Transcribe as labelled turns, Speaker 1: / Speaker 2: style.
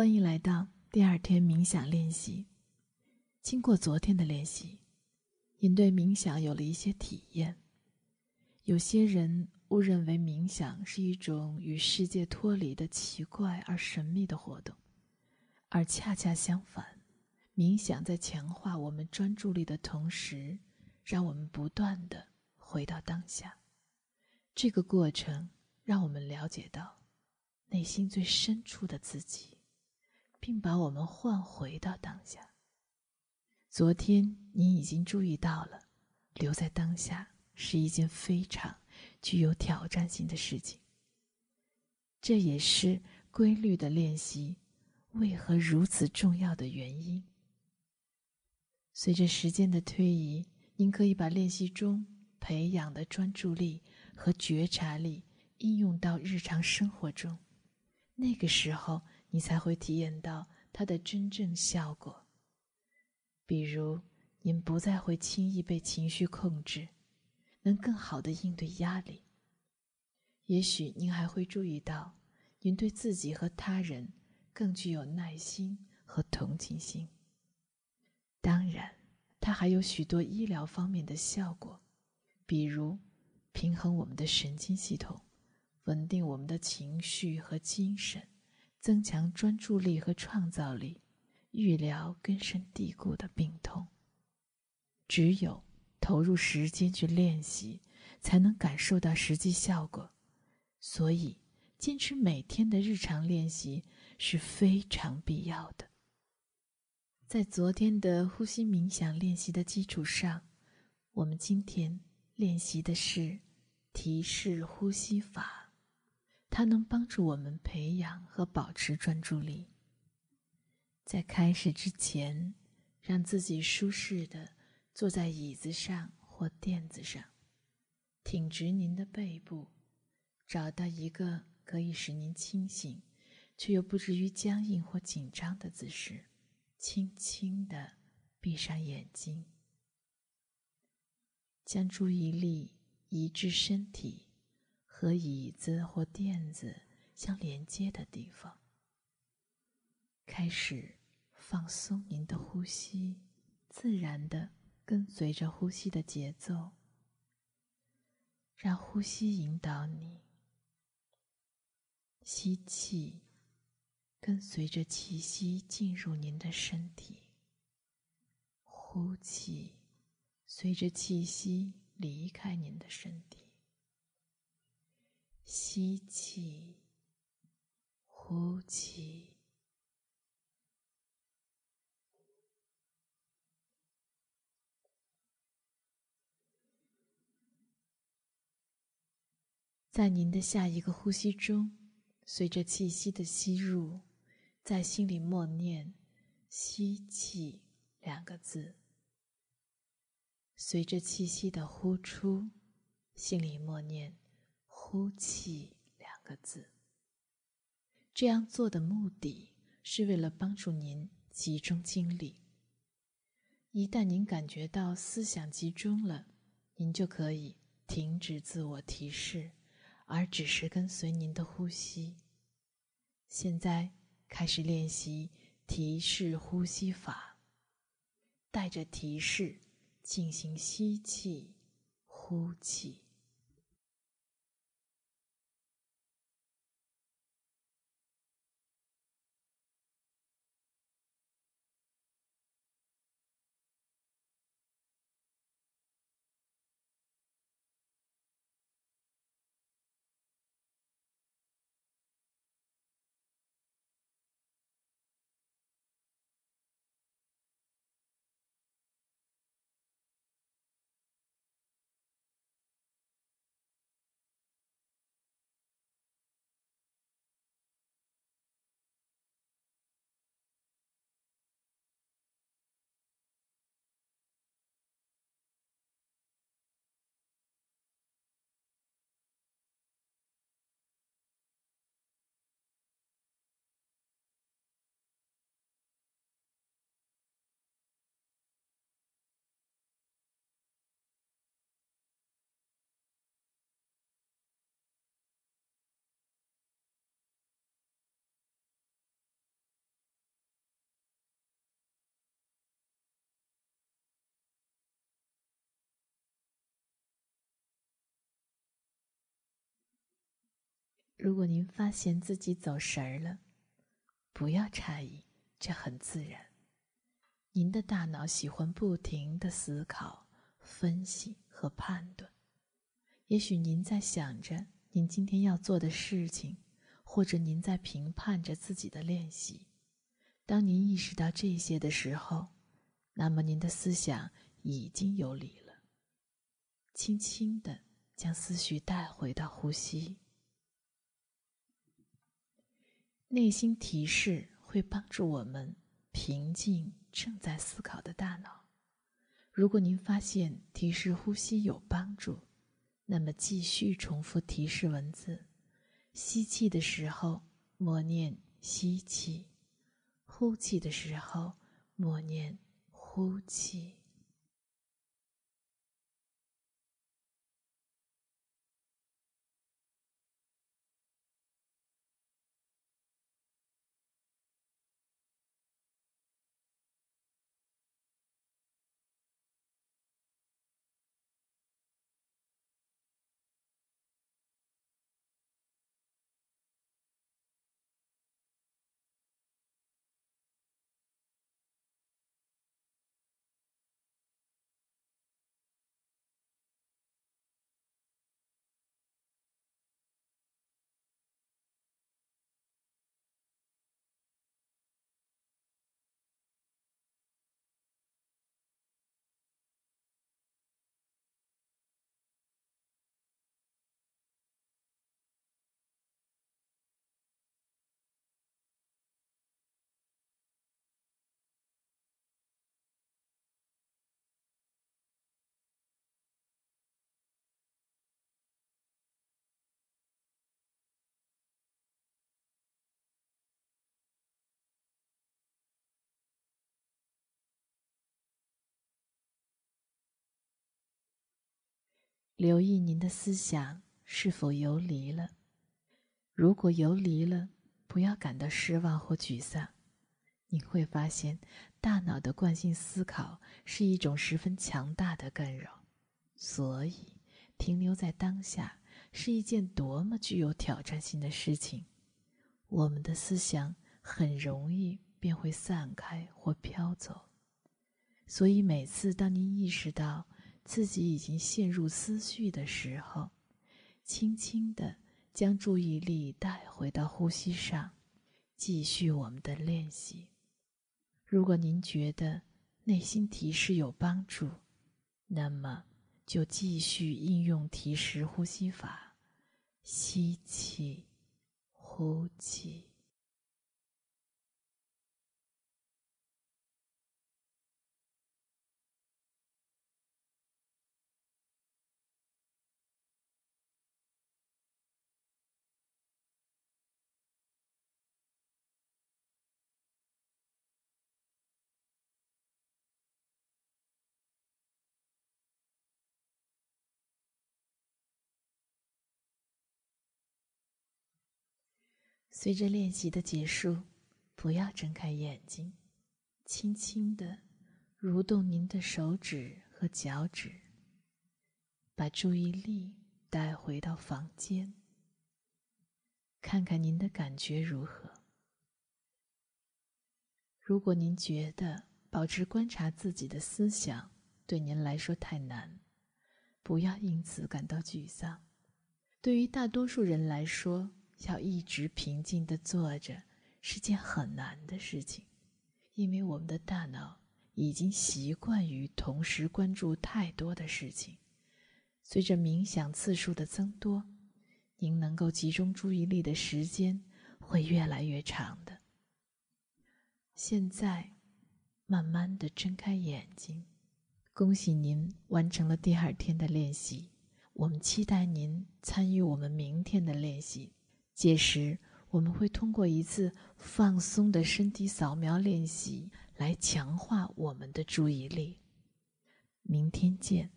Speaker 1: 欢迎来到第二天冥想练习。经过昨天的练习，您对冥想有了一些体验。有些人误认为冥想是一种与世界脱离的奇怪而神秘的活动，而恰恰相反，冥想在强化我们专注力的同时，让我们不断的回到当下。这个过程让我们了解到内心最深处的自己。并把我们唤回到当下。昨天你已经注意到了，留在当下是一件非常具有挑战性的事情。这也是规律的练习为何如此重要的原因。随着时间的推移，您可以把练习中培养的专注力和觉察力应用到日常生活中。那个时候。你才会体验到它的真正效果。比如，您不再会轻易被情绪控制，能更好的应对压力。也许您还会注意到，您对自己和他人更具有耐心和同情心。当然，它还有许多医疗方面的效果，比如平衡我们的神经系统，稳定我们的情绪和精神。增强专注力和创造力，预疗根深蒂固的病痛。只有投入时间去练习，才能感受到实际效果。所以，坚持每天的日常练习是非常必要的。在昨天的呼吸冥想练习的基础上，我们今天练习的是提示呼吸法。它能帮助我们培养和保持专注力。在开始之前，让自己舒适的坐在椅子上或垫子上，挺直您的背部，找到一个可以使您清醒，却又不至于僵硬或紧张的姿势，轻轻的闭上眼睛，将注意力移至身体。和椅子或垫子相连接的地方，开始放松您的呼吸，自然的跟随着呼吸的节奏，让呼吸引导你。吸气，跟随着气息进入您的身体；呼气，随着气息离开您的身体。吸气，呼气，在您的下一个呼吸中，随着气息的吸入，在心里默念“吸气”两个字；随着气息的呼出，心里默念。呼气两个字。这样做的目的是为了帮助您集中精力。一旦您感觉到思想集中了，您就可以停止自我提示，而只是跟随您的呼吸。现在开始练习提示呼吸法，带着提示进行吸气、呼气。如果您发现自己走神儿了，不要诧异，这很自然。您的大脑喜欢不停的思考、分析和判断。也许您在想着您今天要做的事情，或者您在评判着自己的练习。当您意识到这些的时候，那么您的思想已经有理了。轻轻的将思绪带回到呼吸。内心提示会帮助我们平静。正在思考的大脑，如果您发现提示呼吸有帮助，那么继续重复提示文字。吸气的时候默念吸气，呼气的时候默念呼气。留意您的思想是否游离了。如果游离了，不要感到失望或沮丧。你会发现，大脑的惯性思考是一种十分强大的干扰，所以停留在当下是一件多么具有挑战性的事情。我们的思想很容易便会散开或飘走，所以每次当您意识到，自己已经陷入思绪的时候，轻轻地将注意力带回到呼吸上，继续我们的练习。如果您觉得内心提示有帮助，那么就继续应用提示呼吸法，吸气，呼气。随着练习的结束，不要睁开眼睛，轻轻的蠕动您的手指和脚趾，把注意力带回到房间，看看您的感觉如何。如果您觉得保持观察自己的思想对您来说太难，不要因此感到沮丧。对于大多数人来说，要一直平静地坐着是件很难的事情，因为我们的大脑已经习惯于同时关注太多的事情。随着冥想次数的增多，您能够集中注意力的时间会越来越长的。现在，慢慢地睁开眼睛，恭喜您完成了第二天的练习。我们期待您参与我们明天的练习。届时，我们会通过一次放松的身体扫描练习来强化我们的注意力。明天见。